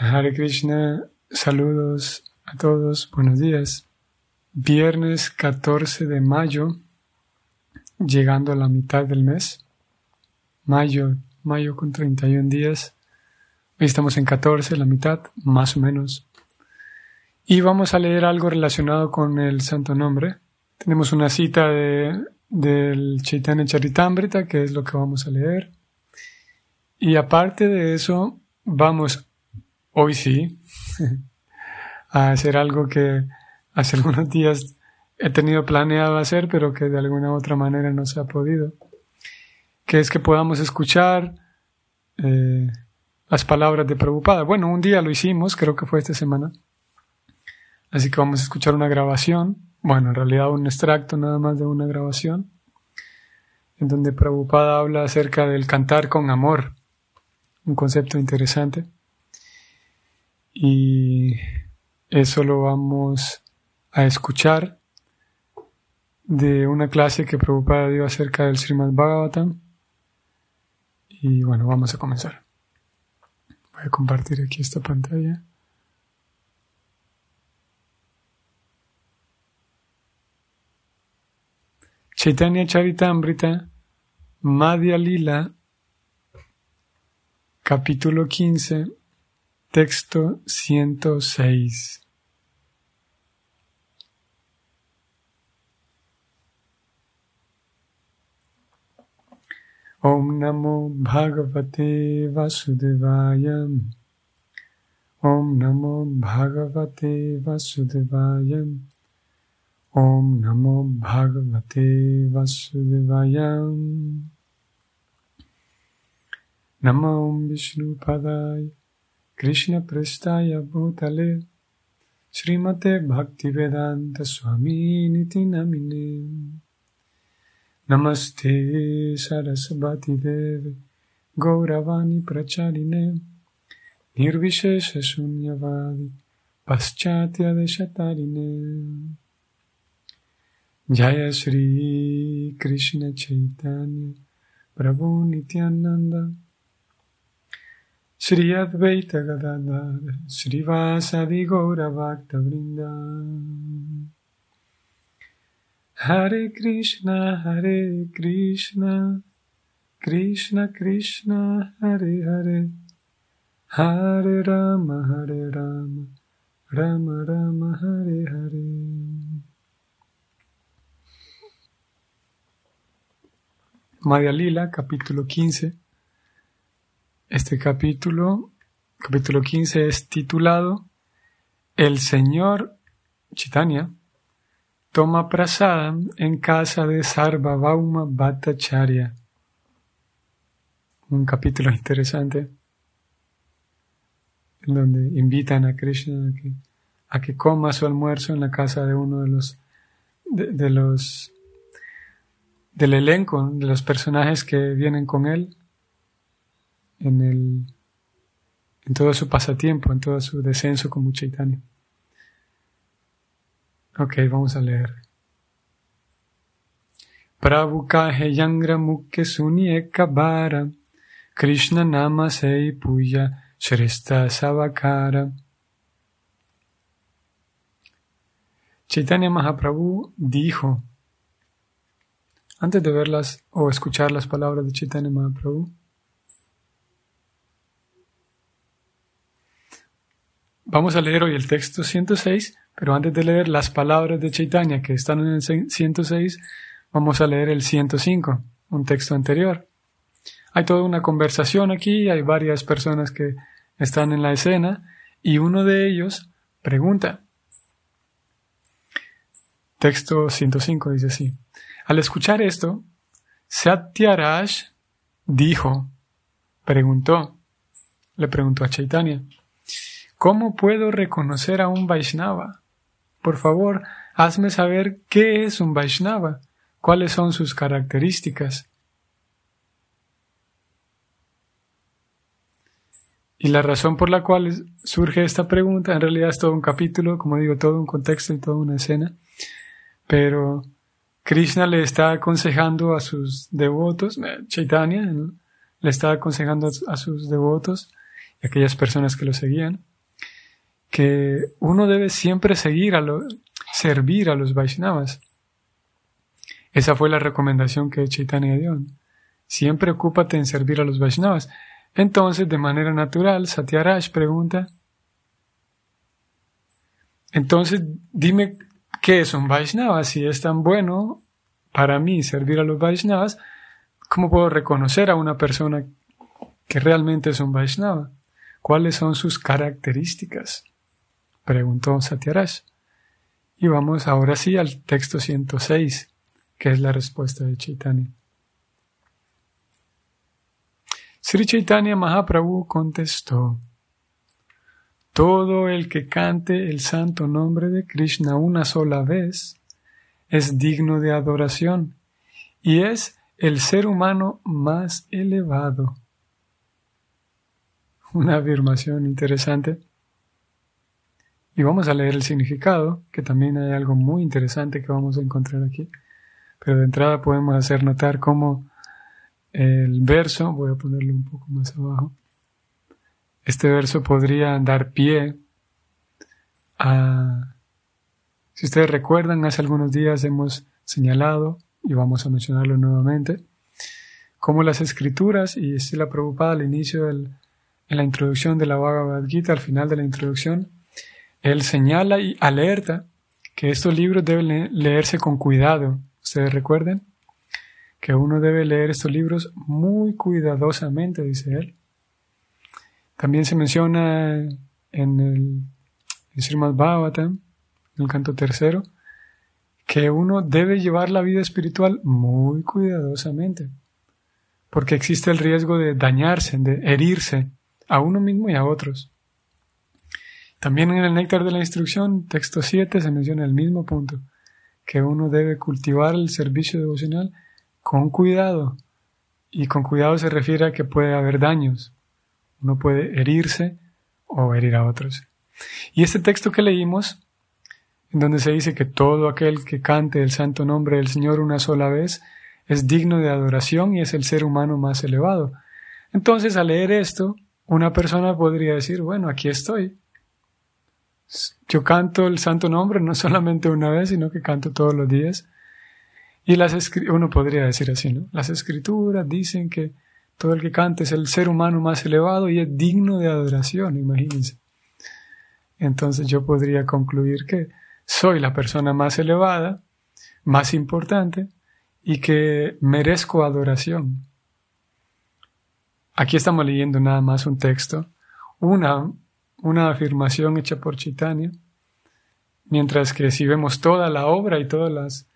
Hare Krishna, saludos a todos, buenos días. Viernes 14 de mayo, llegando a la mitad del mes. Mayo, mayo con 31 días. Hoy estamos en 14, la mitad, más o menos. Y vamos a leer algo relacionado con el santo nombre. Tenemos una cita de, del Chaitanya Charitamrita, que es lo que vamos a leer. Y aparte de eso, vamos hoy sí, a hacer algo que hace algunos días he tenido planeado hacer, pero que de alguna u otra manera no se ha podido, que es que podamos escuchar eh, las palabras de Prabhupada. Bueno, un día lo hicimos, creo que fue esta semana, así que vamos a escuchar una grabación, bueno, en realidad un extracto nada más de una grabación, en donde Prabhupada habla acerca del cantar con amor, un concepto interesante y eso lo vamos a escuchar de una clase que Prabhupada dio acerca del Srimad Bhagavatam. Y bueno, vamos a comenzar. Voy a compartir aquí esta pantalla. Chaitanya Charitamrita, Madhya Lila, capítulo 15, Texto 106. Om Namo Bhagavate Vasudevaya. Om Namo Bhagavate Vasudevaya. Om Namo Bhagavate Vasudevaya. Namo Vishnu Padaya. Krishna Prestaya Bhutale Srimate Bhaktivedanta Swami Niti Namine Namaste Sarasvati Devi Gauravani Pracharine Nirvishesha Shunyavadi Shri Advaita Gadadhar Srivasadi Gaura Bhakta Vrinda. Hare Krishna Hare Krishna Krishna Krishna Hare Hare. Hare Rama Hare Rama Rama Rama Hare Hare. Madhya Lila, capítulo 15 este capítulo, capítulo 15, es titulado El Señor Chitanya toma prasada en casa de Sarvabhauma Bhattacharya. Un capítulo interesante en donde invitan a Krishna a que, a que coma su almuerzo en la casa de uno de los de los del elenco, de los personajes que vienen con él en, el, en todo su pasatiempo, en todo su descenso como Chaitanya. Ok, vamos a leer. Prabhu kahe yangra mukke sunie kabara, Krishna nama sei puya shrestha savakara. Chaitanya Mahaprabhu dijo, antes de verlas o escuchar las palabras de Chaitanya Mahaprabhu, Vamos a leer hoy el texto 106, pero antes de leer las palabras de Chaitanya que están en el 106, vamos a leer el 105, un texto anterior. Hay toda una conversación aquí, hay varias personas que están en la escena y uno de ellos pregunta. Texto 105 dice así. Al escuchar esto, Satyaraj dijo, preguntó, le preguntó a Chaitanya, ¿Cómo puedo reconocer a un Vaishnava? Por favor, hazme saber qué es un Vaishnava, cuáles son sus características. Y la razón por la cual surge esta pregunta, en realidad es todo un capítulo, como digo, todo un contexto y toda una escena, pero Krishna le está aconsejando a sus devotos, Chaitanya le está aconsejando a sus devotos y aquellas personas que lo seguían, que uno debe siempre seguir a lo, servir a los Vaishnavas. Esa fue la recomendación que Chaitanya dio. Siempre ocúpate en servir a los Vaishnavas. Entonces, de manera natural, Satyaraj pregunta, entonces dime qué es un Vaishnava. Si es tan bueno para mí servir a los Vaishnavas, ¿cómo puedo reconocer a una persona que realmente es un Vaishnava? ¿Cuáles son sus características? Preguntó Satyaraj. Y vamos ahora sí al texto 106, que es la respuesta de Chaitanya. Sri Chaitanya Mahaprabhu contestó, Todo el que cante el santo nombre de Krishna una sola vez es digno de adoración y es el ser humano más elevado. Una afirmación interesante y vamos a leer el significado, que también hay algo muy interesante que vamos a encontrar aquí. Pero de entrada podemos hacer notar cómo el verso, voy a ponerlo un poco más abajo, este verso podría dar pie a... Si ustedes recuerdan, hace algunos días hemos señalado, y vamos a mencionarlo nuevamente, cómo las escrituras, y es la preocupada al inicio del, la introducción de la Bhagavad Gita, al final de la introducción, él señala y alerta que estos libros deben leerse con cuidado. ¿Ustedes recuerden? Que uno debe leer estos libros muy cuidadosamente, dice él. También se menciona en el Srimad Bhagavatam, en el canto tercero, que uno debe llevar la vida espiritual muy cuidadosamente, porque existe el riesgo de dañarse, de herirse a uno mismo y a otros. También en el néctar de la instrucción, texto 7, se menciona el mismo punto, que uno debe cultivar el servicio devocional con cuidado. Y con cuidado se refiere a que puede haber daños. Uno puede herirse o herir a otros. Y este texto que leímos, en donde se dice que todo aquel que cante el santo nombre del Señor una sola vez, es digno de adoración y es el ser humano más elevado. Entonces, al leer esto, una persona podría decir, bueno, aquí estoy, yo canto el santo nombre no solamente una vez, sino que canto todos los días. Y las uno podría decir así, ¿no? Las escrituras dicen que todo el que canta es el ser humano más elevado y es digno de adoración, imagínense. Entonces yo podría concluir que soy la persona más elevada, más importante y que merezco adoración. Aquí estamos leyendo nada más un texto, una una afirmación hecha por Chitania, mientras que si vemos toda la obra y todas las,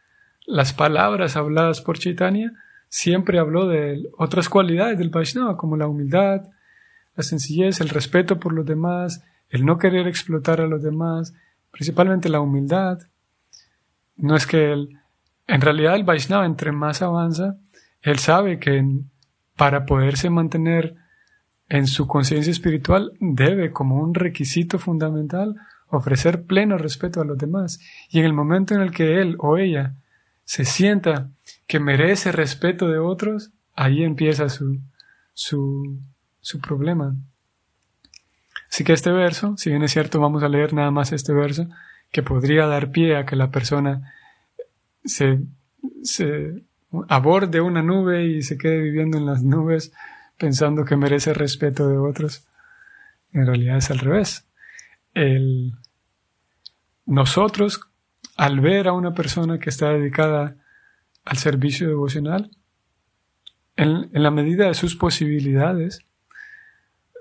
las palabras habladas por Chaitanya, siempre habló de otras cualidades del Vaishnava, como la humildad, la sencillez, el respeto por los demás, el no querer explotar a los demás, principalmente la humildad. No es que él, en realidad el Vaishnava entre más avanza, él sabe que para poderse mantener en su conciencia espiritual debe, como un requisito fundamental, ofrecer pleno respeto a los demás. Y en el momento en el que él o ella se sienta que merece respeto de otros, ahí empieza su, su, su problema. Así que este verso, si bien es cierto, vamos a leer nada más este verso, que podría dar pie a que la persona se, se aborde una nube y se quede viviendo en las nubes pensando que merece respeto de otros. En realidad es al revés. Nosotros, al ver a una persona que está dedicada al servicio devocional, en, la medida de sus posibilidades,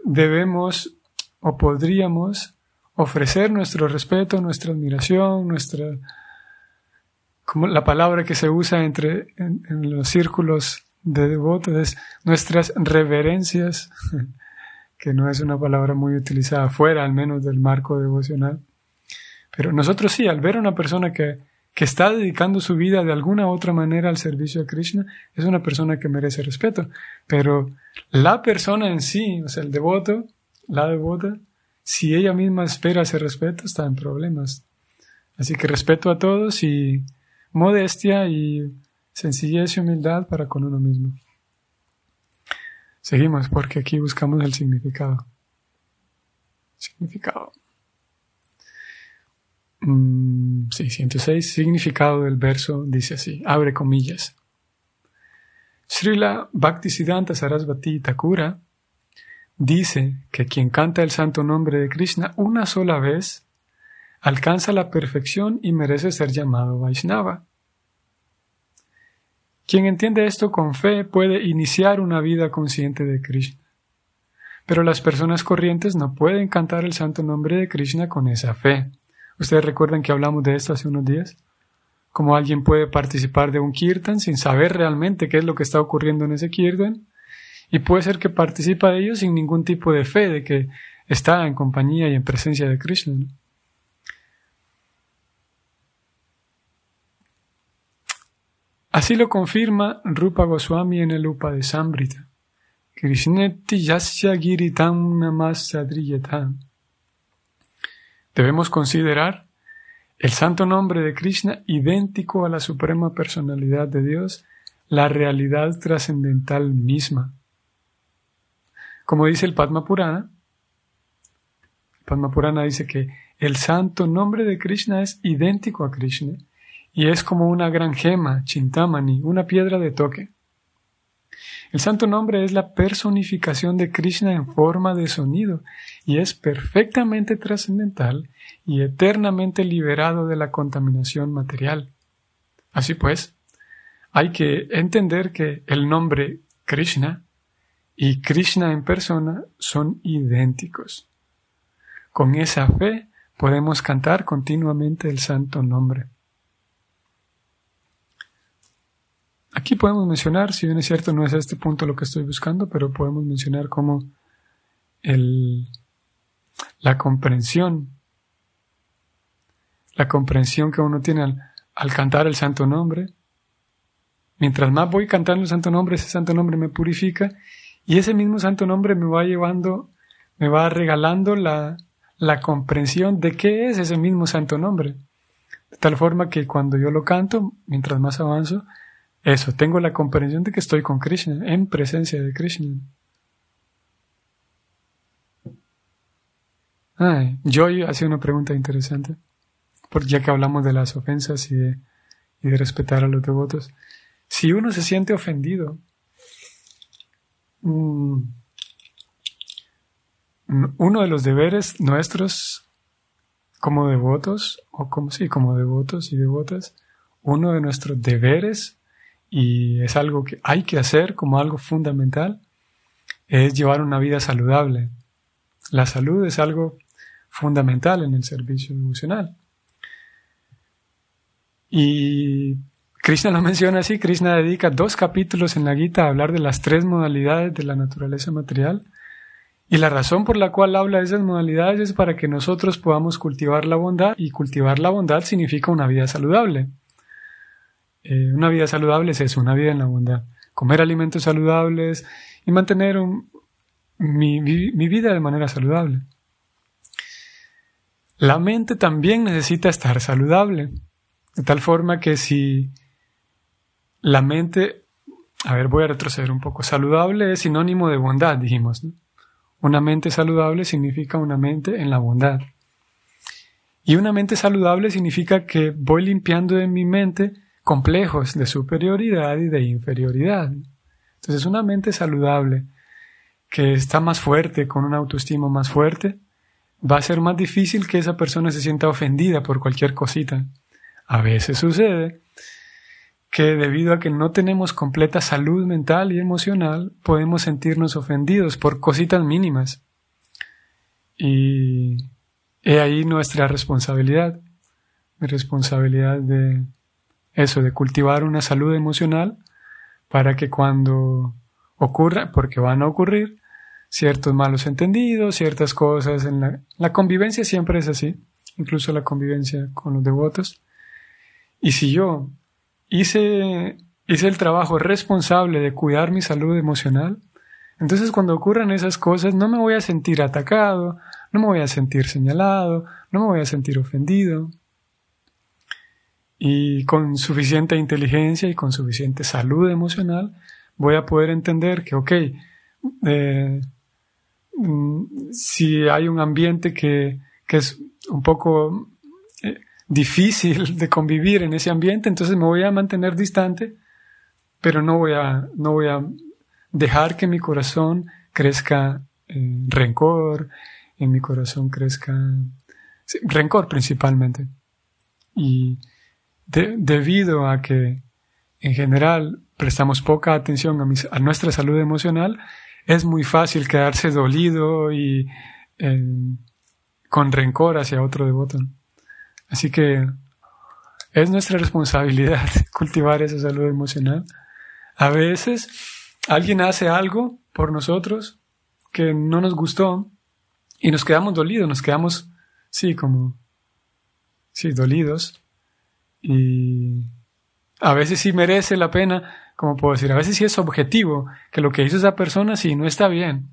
debemos o podríamos ofrecer nuestro respeto, nuestra admiración, nuestra como la palabra que se usa entre en, en los círculos de devotos, nuestras reverencias, que no es una palabra muy utilizada fuera al menos del marco devocional. Pero nosotros sí, al ver a una persona que, que está dedicando su vida de alguna u otra manera al servicio a Krishna, es una persona que merece respeto. Pero la persona en sí, o sea, el devoto, la devota, si ella misma espera ese respeto, está en problemas. Así que respeto a todos y modestia y sencillez y humildad para con uno mismo. Seguimos porque aquí buscamos el significado. significado. Mm, sí, 106, significado del verso dice así, abre comillas. Srila Bhaktisiddhanta Sarasvati Thakura dice que quien canta el santo nombre de Krishna una sola vez alcanza la perfección y merece ser llamado Vaishnava. Quien entiende esto con fe puede iniciar una vida consciente de Krishna. Pero las personas corrientes no pueden cantar el santo nombre de Krishna con esa fe. Ustedes recuerdan que hablamos de esto hace unos días. Cómo alguien puede participar de un kirtan sin saber realmente qué es lo que está ocurriendo en ese kirtan. Y puede ser que participa de ello sin ningún tipo de fe de que está en compañía y en presencia de Krishna. Así lo confirma Rupa Goswami en el Upa de Sambrita. Krishneti yasya giritam namasadriyatam. Debemos considerar el santo nombre de Krishna idéntico a la suprema personalidad de Dios, la realidad trascendental misma. Como dice el Padma Purana, el Padma Purana dice que el santo nombre de Krishna es idéntico a Krishna y es como una gran gema, chintamani, una piedra de toque. El santo nombre es la personificación de Krishna en forma de sonido y es perfectamente trascendental y eternamente liberado de la contaminación material. Así pues, hay que entender que el nombre Krishna y Krishna en persona son idénticos. Con esa fe podemos cantar continuamente el santo nombre. Aquí podemos mencionar, si bien es cierto, no es este punto lo que estoy buscando, pero podemos mencionar cómo el, la comprensión, la comprensión que uno tiene al, al cantar el santo nombre, mientras más voy cantando el santo nombre, ese santo nombre me purifica y ese mismo santo nombre me va llevando, me va regalando la, la comprensión de qué es ese mismo santo nombre. De tal forma que cuando yo lo canto, mientras más avanzo, eso, tengo la comprensión de que estoy con Krishna, en presencia de Krishna. Ay, Joy hace una pregunta interesante, porque ya que hablamos de las ofensas y de, respetar a los devotos. Si uno se siente ofendido, mm, uno de los deberes nuestros como devotos, o como sí, como devotos y devotas, uno de nuestros deberes y es algo que hay que hacer como algo fundamental, es llevar una vida saludable. La salud es algo fundamental en el servicio devocional. Y Krishna lo menciona así, Krishna dedica dos capítulos en la Gita a hablar de las tres modalidades de la naturaleza material. Y la razón por la cual habla de esas modalidades es para que nosotros podamos cultivar la bondad y cultivar la bondad significa una vida saludable. Eh, una vida saludable es eso, una vida en la bondad. Comer alimentos saludables y mantener mi, vida de manera saludable. La mente también necesita estar saludable, de tal forma que si la mente, a ver, voy a retroceder un poco, saludable es sinónimo de bondad, dijimos. Una mente saludable significa una mente en la bondad. Y una mente saludable significa que voy limpiando de mi mente complejos de superioridad y de inferioridad. Entonces una mente saludable que está más fuerte, con una autoestima más fuerte, va a ser más difícil que esa persona se sienta ofendida por cualquier cosita. A veces sucede que debido a que no tenemos completa salud mental y emocional, podemos sentirnos ofendidos por cositas mínimas. Y he ahí nuestra responsabilidad, mi responsabilidad de eso, de cultivar una salud emocional para que cuando ocurra, porque van a ocurrir, ciertos malos entendidos, ciertas cosas en la, convivencia siempre es así, incluso la convivencia con los devotos. Y si yo hice, hice el trabajo responsable de cuidar mi salud emocional, entonces cuando ocurran esas cosas no me voy a sentir atacado, no me voy a sentir señalado, no me voy a sentir ofendido, y con suficiente inteligencia y con suficiente salud emocional voy a poder entender que, ok, eh, mm, si hay un ambiente que, que es un poco eh, difícil de convivir en ese ambiente, entonces me voy a mantener distante, pero no voy a, no voy a dejar que mi corazón crezca en rencor, en mi corazón crezca rencor principalmente. Y debido a que en general prestamos poca atención a, nuestra salud emocional, es muy fácil quedarse dolido y em, con rencor hacia otro devoto. Así que es nuestra responsabilidad cultivar esa salud emocional. A veces alguien hace algo por nosotros que no nos gustó y nos quedamos dolidos, nos quedamos, sí, como, sí, dolidos. Y a veces sí merece la pena, como puedo decir, a veces sí es objetivo, que lo que hizo esa persona sí no está bien.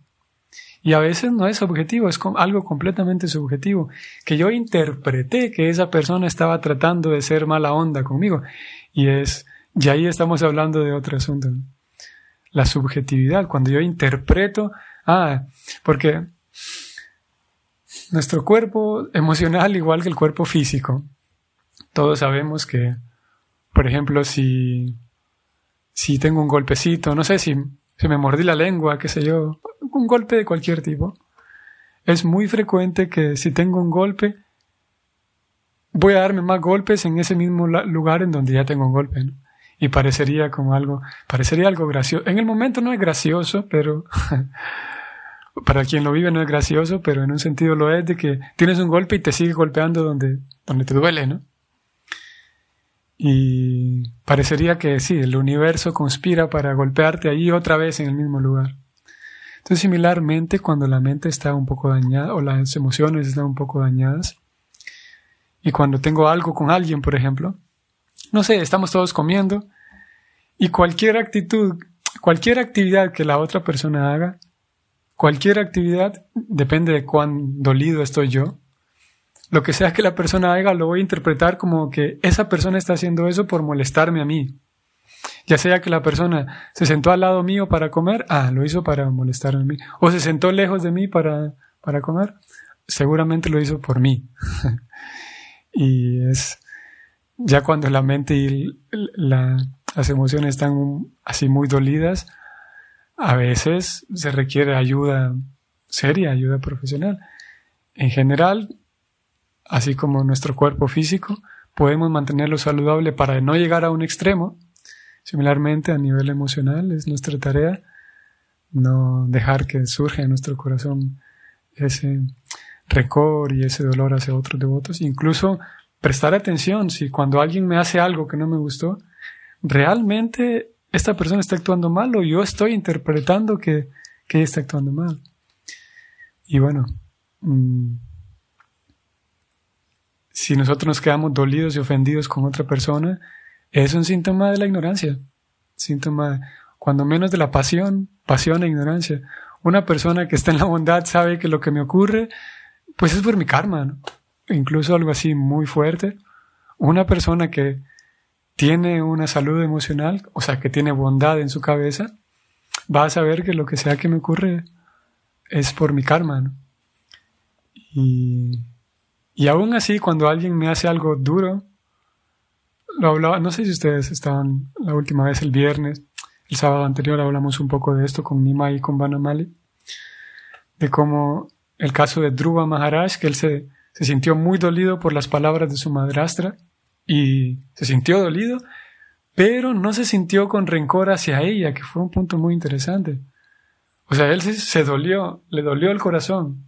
Y a veces no es objetivo, es algo completamente subjetivo, que yo interpreté que esa persona estaba tratando de ser mala onda conmigo. Y es, y ahí estamos hablando de otro asunto. La subjetividad, cuando yo interpreto, ah, porque nuestro cuerpo emocional, igual que el cuerpo físico, todos sabemos que por ejemplo, si, si tengo un golpecito, no sé si, se me mordí la lengua, qué sé yo, un golpe de cualquier tipo, es muy frecuente que si tengo un golpe, voy a darme más golpes en ese mismo lugar en donde ya tengo un golpe, Y parecería como algo, parecería algo gracioso. En el momento no es gracioso, pero para quien lo vive no es gracioso, pero en un sentido lo es de que tienes un golpe y te sigue golpeando donde, donde te duele, ¿no? Y parecería que sí, el universo conspira para golpearte allí otra vez en el mismo lugar. Entonces, similarmente, cuando la mente está un poco dañada o las emociones están un poco dañadas, y cuando tengo algo con alguien, por ejemplo, no sé, estamos todos comiendo, y cualquier actitud, cualquier actividad que la otra persona haga, cualquier actividad, depende de cuán dolido estoy yo, lo que sea que la persona haga, lo voy a interpretar como que esa persona está haciendo eso por molestarme a mí. Ya sea que la persona se sentó al lado mío para comer, ah, lo hizo para molestarme a mí. O se sentó lejos de mí para, para comer, seguramente lo hizo por mí. y es ya cuando la mente y las emociones están así muy dolidas, a veces se requiere ayuda seria, ayuda profesional. En general, así como nuestro cuerpo físico, podemos mantenerlo saludable para no llegar a un extremo. Similarmente, a nivel emocional, es nuestra tarea no dejar que surja en nuestro corazón ese recor y ese dolor hacia otros devotos. Incluso prestar atención si cuando alguien me hace algo que no me gustó, realmente esta persona está actuando mal o yo estoy interpretando que, que ella está actuando mal. Y bueno, mm, si nosotros nos quedamos dolidos y ofendidos con otra persona, es un síntoma de la ignorancia. Síntoma, cuando menos de la pasión, pasión e ignorancia. Una persona que está en la bondad sabe que lo que me ocurre, pues es por mi karma, Incluso algo así muy fuerte. Una persona que tiene una salud emocional, o sea, que tiene bondad en su cabeza, va a saber que lo que sea que me ocurre es por mi karma, Y y aún así, cuando alguien me hace algo duro, lo hablaba, no sé si ustedes estaban la última vez el viernes, el sábado anterior hablamos un poco de esto con Nima y con Banamali, de cómo el caso de Dhruva Maharaj, que él se, se sintió muy dolido por las palabras de su madrastra y se sintió dolido, pero no se sintió con rencor hacia ella, que fue un punto muy interesante. O sea, él se, se dolió, le dolió el corazón,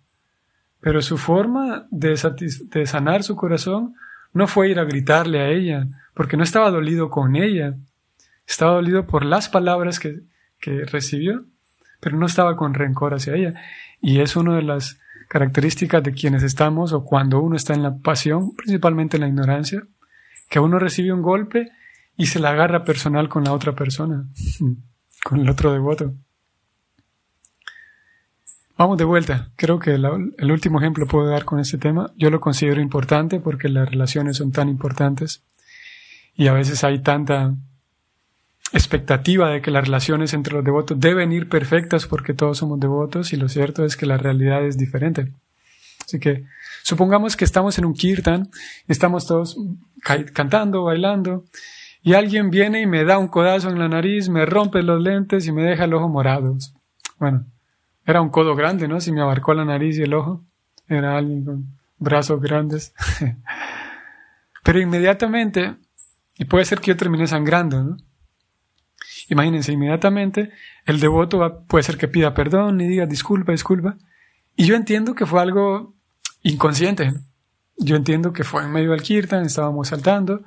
pero su forma de, sanar su corazón no fue ir a gritarle a ella, porque no estaba dolido con ella, estaba dolido por las palabras que, que recibió, pero no estaba con rencor hacia ella. Y es una de las características de quienes estamos o cuando uno está en la pasión, principalmente en la ignorancia, que uno recibe un golpe y se la agarra personal con la otra persona, con el otro devoto. Vamos de vuelta. Creo que el último ejemplo puedo dar con este tema. Yo lo considero importante porque las relaciones son tan importantes y a veces hay tanta expectativa de que las relaciones entre los devotos deben ir perfectas porque todos somos devotos y lo cierto es que la realidad es diferente. Así que supongamos que estamos en un kirtan, estamos todos cantando, bailando, y alguien viene y me da un codazo en la nariz, me rompe los lentes y me deja el ojo morado. Bueno, era un codo grande, ¿no? Si me abarcó la nariz y el ojo, era alguien con brazos grandes. Pero inmediatamente, y puede ser que yo termine sangrando, ¿no? Imagínense, inmediatamente el devoto puede ser que pida perdón y diga disculpa, disculpa. Y yo entiendo que fue algo inconsciente. Yo entiendo que fue en medio del kirtan, estábamos saltando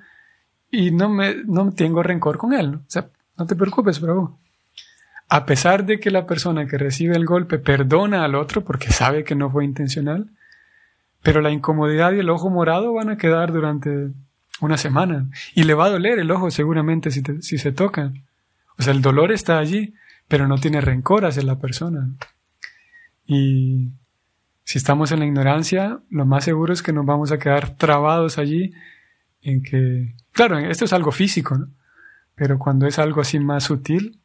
y no me no tengo rencor con él. O sea, no te preocupes, bravo. A pesar de que la persona que recibe el golpe perdona al otro porque sabe que no fue intencional, pero la incomodidad y el ojo morado van a quedar durante una semana y le va a doler el ojo seguramente si, se tocan. O sea, el dolor está allí, pero no tiene rencor hacia la persona. Y si estamos en la ignorancia, lo más seguro es que nos vamos a quedar trabados allí en que, claro, esto es algo físico, ¿no? Pero cuando es algo así más sutil,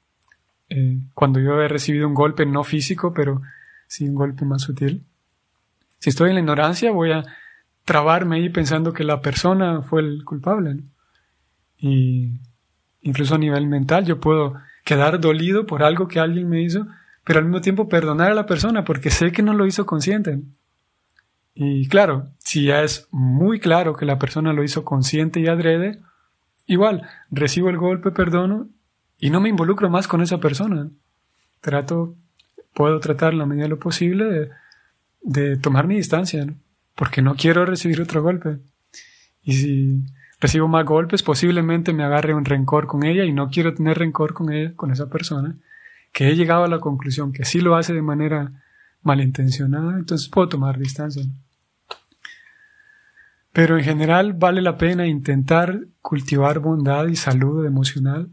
eh, cuando yo he recibido un golpe no físico, pero sí un golpe más sutil, si estoy en la ignorancia voy a trabarme ahí pensando que la persona fue el culpable. Y incluso a nivel mental, yo puedo quedar dolido por algo que alguien me hizo, pero al mismo tiempo perdonar a la persona porque sé que no lo hizo consciente. Y claro, si ya es muy claro que la persona lo hizo consciente y adrede, igual, recibo el golpe, perdono y no me involucro más con esa persona. Trato, puedo tratar la medida de lo posible de, de tomar mi distancia, porque no quiero recibir otro golpe. Y si recibo más golpes, posiblemente me agarre un rencor con ella y no quiero tener rencor con ella, con esa persona, que he llegado a la conclusión que sí lo hace de manera malintencionada, entonces puedo tomar distancia. Pero en general vale la pena intentar cultivar bondad y salud emocional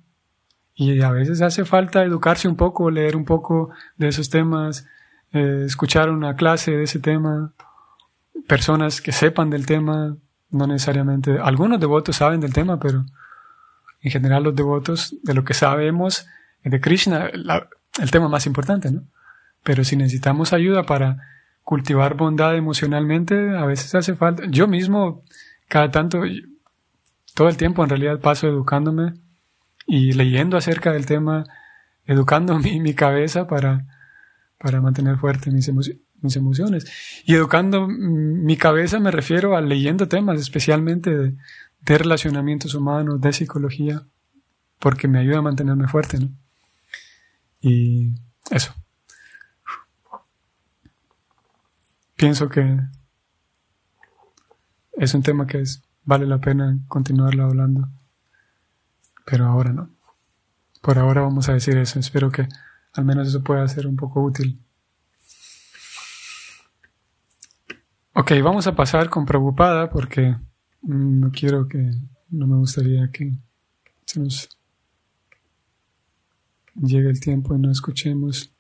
y a veces hace falta educarse un poco, leer un poco de esos temas, eh, escuchar una clase de ese tema, personas que sepan del tema, no necesariamente, algunos devotos saben del tema, pero en general los devotos de lo que sabemos de Krishna, el tema más importante, ¿no? Pero si necesitamos ayuda para cultivar bondad emocionalmente, a veces hace falta. Yo mismo, cada tanto, todo el tiempo en realidad paso educándome y leyendo acerca del tema, educando mi, mi cabeza para, para mantener fuerte mis emociones mis emociones. Y educando mi cabeza me refiero a leyendo temas, especialmente de, relacionamientos humanos, de psicología, porque me ayuda a mantenerme fuerte, ¿no? Y eso. Pienso que es un tema que es, vale la pena continuarlo hablando, pero ahora no. Por ahora vamos a decir eso. Espero que al menos eso pueda ser un poco útil. Ok, vamos a pasar con preocupada porque no quiero que, no me gustaría que se nos llegue el tiempo y no escuchemos.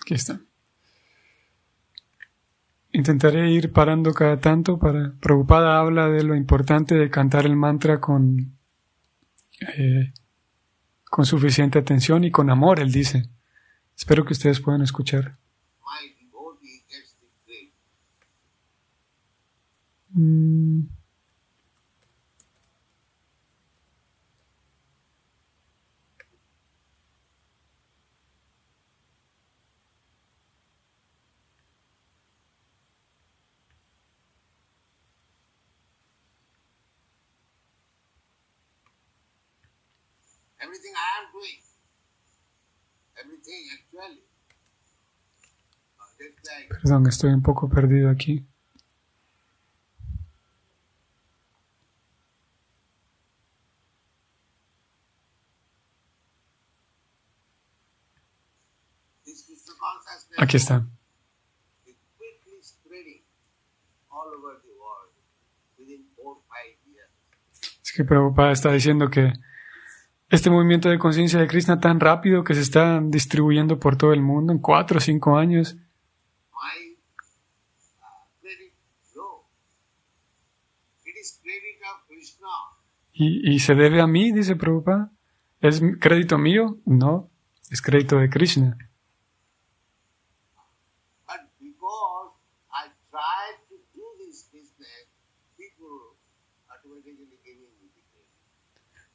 Aquí está. Intentaré ir parando cada tanto para. Preocupada habla de lo importante de cantar el mantra con, eh, con suficiente atención y con amor, él dice. Espero que ustedes puedan escuchar. Mm. Everything I am doing Perdón, estoy un poco perdido aquí. Aquí está. Es que Prabhupada está diciendo que este movimiento de conciencia de Krishna tan rápido que se está distribuyendo por todo el mundo en cuatro o cinco años. Y, y se debe a mí, dice Prabhupada. ¿Es crédito mío? No, es crédito de Krishna.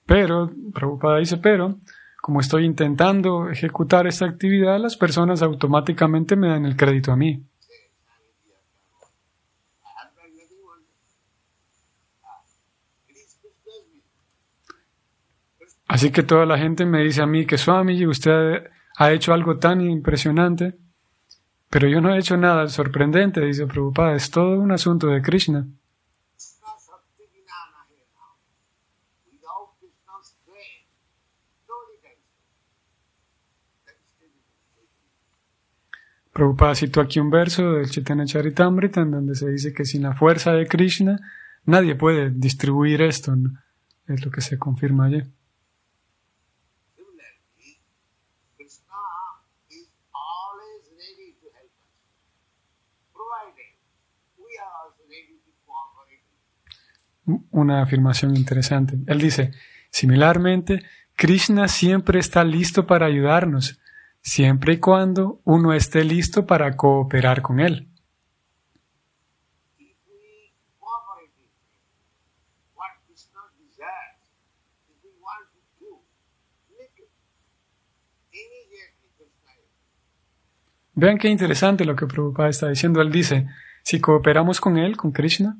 Pero, Prabhupada dice, pero, como estoy intentando ejecutar esta actividad, las personas automáticamente me dan el crédito a mí. Así que toda la gente me dice a mí que Swami, usted ha hecho algo tan impresionante, pero yo no he hecho nada sorprendente, dice Prabhupada, es todo un asunto de Krishna. Prabhupada citó aquí un verso del Chaitanya Charitamrita en donde se dice que sin la fuerza de Krishna nadie puede distribuir esto. Es lo que se confirma allí. Una afirmación interesante. Él dice, similarmente, Krishna siempre está listo para ayudarnos siempre y cuando uno esté listo para cooperar con Él. Vean qué interesante lo que Prabhupada está diciendo. Él dice, si cooperamos con Él, con Krishna,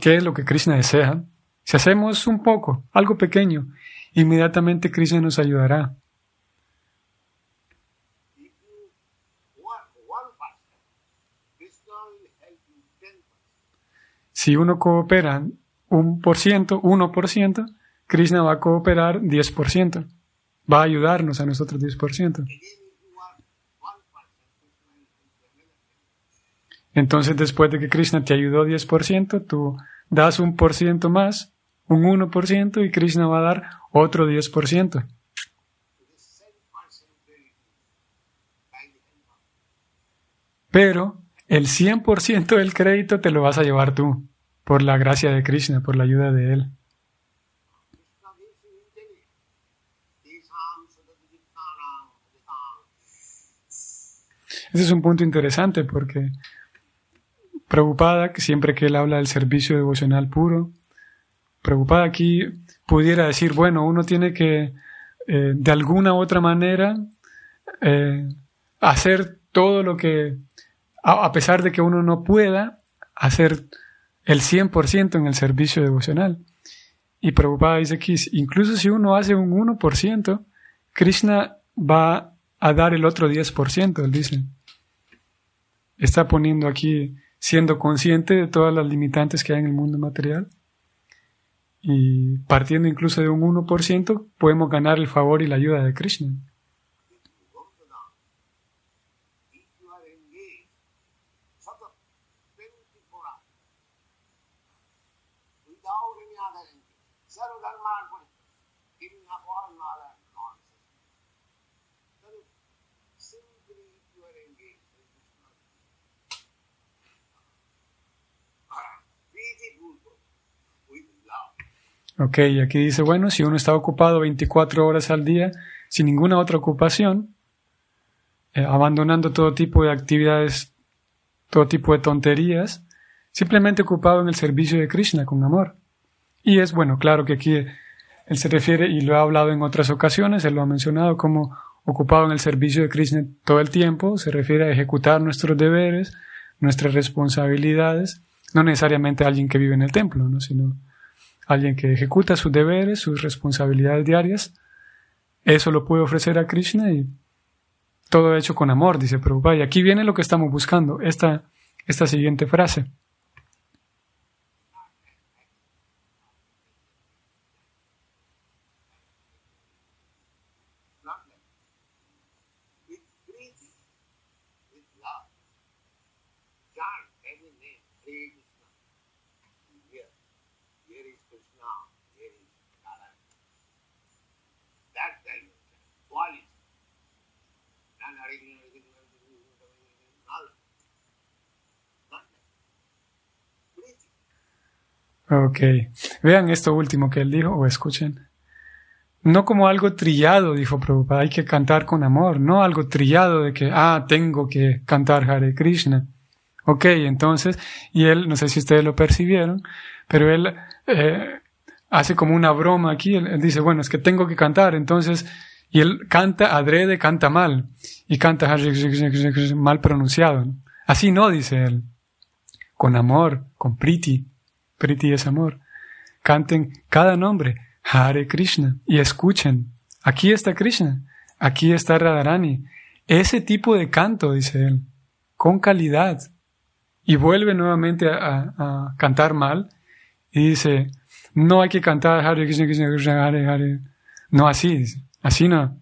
¿qué es lo que Krishna desea? Si hacemos un poco, algo pequeño, inmediatamente Krishna nos ayudará. Si uno coopera un por ciento, uno por ciento, Krishna va a cooperar 10%. Va a ayudarnos a nosotros 10%. Entonces, después de que Krishna te ayudó 10%, tú das un por ciento más, un 1%, y Krishna va a dar otro 10%. Pero el 100% del crédito te lo vas a llevar tú por la gracia de Krishna, por la ayuda de Él. Ese es un punto interesante porque preocupada siempre que él habla del servicio devocional puro, preocupada aquí pudiera decir, bueno, uno tiene que eh, de alguna u otra manera eh, hacer todo lo que, a, a pesar de que uno no pueda, hacer el 100% en el servicio devocional. Y Prabhupada dice aquí, incluso si uno hace un 1%, Krishna va a dar el otro 10%, él dice. Está poniendo aquí, siendo consciente de todas las limitantes que hay en el mundo material. Y partiendo incluso de un 1%, podemos ganar el favor y la ayuda de Krishna. Ok, aquí dice, bueno, si uno está ocupado 24 horas al día sin ninguna otra ocupación, eh, abandonando todo tipo de actividades, todo tipo de tonterías, simplemente ocupado en el servicio de Krishna con amor. Y es bueno, claro que aquí él se refiere, y lo ha hablado en otras ocasiones, él lo ha mencionado como ocupado en el servicio de Krishna todo el tiempo, se refiere a ejecutar nuestros deberes, nuestras responsabilidades, no necesariamente alguien que vive en el templo, ¿no? sino alguien que ejecuta sus deberes, sus responsabilidades diarias, eso lo puede ofrecer a Krishna y todo hecho con amor, dice Prabhupada. Y aquí viene lo que estamos buscando, esta, esta siguiente frase. Ok. Vean esto último que él dijo o escuchen. No como algo trillado, dijo Prabhupada, hay que cantar con amor, no algo trillado de que, ah, tengo que cantar Hare Krishna. Ok, entonces, y él, no sé si ustedes lo percibieron, pero él eh, hace como una broma aquí, él, dice, bueno, es que tengo que cantar, entonces, y él canta adrede, canta mal, y canta mal pronunciado. Así no, dice él, con amor, con priti, es amor. Canten cada nombre, Hare Krishna, y escuchen, aquí está Krishna, aquí está Radharani. Ese tipo de canto, dice él, con calidad. Y vuelve nuevamente a, cantar mal y dice, no hay que cantar Hare Krishna, Krishna, Krishna, Hare Hare. No así, dice. Así no.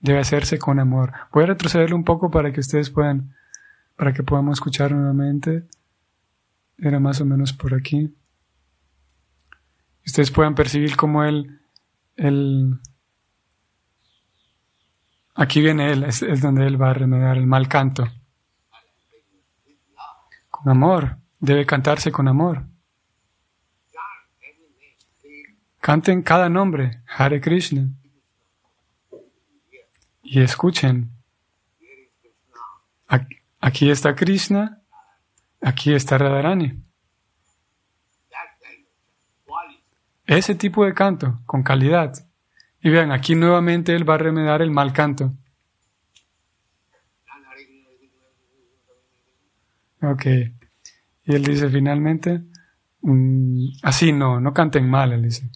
Debe hacerse con amor. Voy a retrocederle un poco para que ustedes puedan, para que podamos escuchar nuevamente. Era más o menos por aquí ustedes puedan percibir cómo él, él aquí viene él, es, donde él va a remediar el mal canto. Con amor, debe cantarse con amor. Canten cada nombre, Hare Krishna. Y escuchen. Aquí está Krishna, aquí está Radharani. Ese tipo de canto, con calidad. Y vean, aquí nuevamente él va a remediar el mal canto. Ok. Y él dice finalmente, así no, no canten mal, él dice,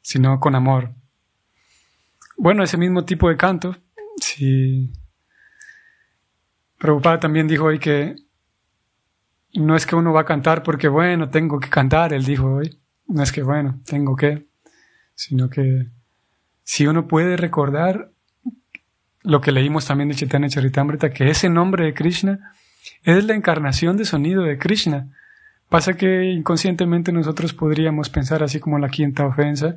sino con amor. Bueno, ese mismo tipo de canto, sí. Prabhupada también dijo hoy que no es que uno va a cantar porque, bueno, tengo que cantar, él dijo hoy. No es que, bueno, tengo que, sino que si uno puede recordar lo que leímos también de Chaitanya Charitamrita, que ese nombre de Krishna es la encarnación de sonido de Krishna. Pasa que inconscientemente nosotros podríamos pensar, así como la quinta ofensa,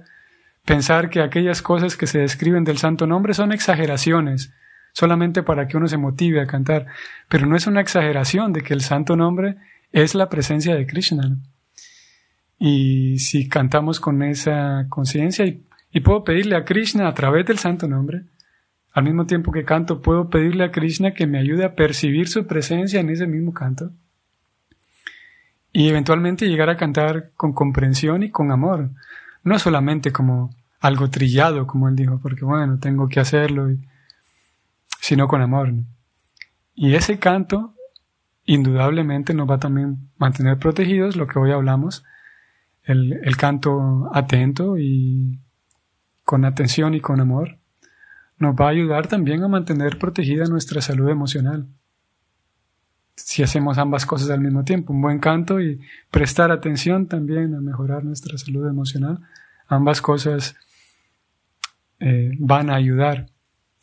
pensar que aquellas cosas que se describen del santo nombre son exageraciones, solamente para que uno se motive a cantar. Pero no es una exageración de que el santo nombre es la presencia de Krishna. Y si cantamos con esa conciencia y, puedo pedirle a Krishna a través del santo nombre, al mismo tiempo que canto, puedo pedirle a Krishna que me ayude a percibir su presencia en ese mismo canto. Y eventualmente llegar a cantar con comprensión y con amor. No solamente como algo trillado, como él dijo, porque bueno, tengo que hacerlo, sino con amor. Y ese canto, indudablemente, nos va a también mantener protegidos, lo que hoy hablamos, el, canto atento y con atención y con amor, nos va a ayudar también a mantener protegida nuestra salud emocional. Si hacemos ambas cosas al mismo tiempo, un buen canto y prestar atención también a mejorar nuestra salud emocional, ambas cosas eh, van a ayudar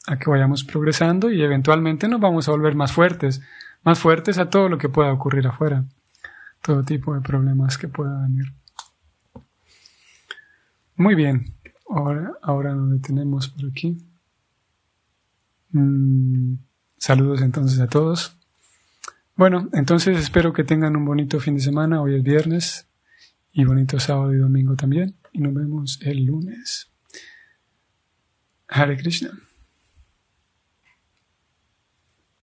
a que vayamos progresando y eventualmente nos vamos a volver más fuertes, más fuertes a todo lo que pueda ocurrir afuera, todo tipo de problemas que pueda venir. Muy bien, ahora, ahora nos detenemos por aquí. Mm, saludos entonces a todos. Bueno, entonces espero que tengan un bonito fin de semana. Hoy es viernes y bonito sábado y domingo también. Y nos vemos el lunes. Hare Krishna.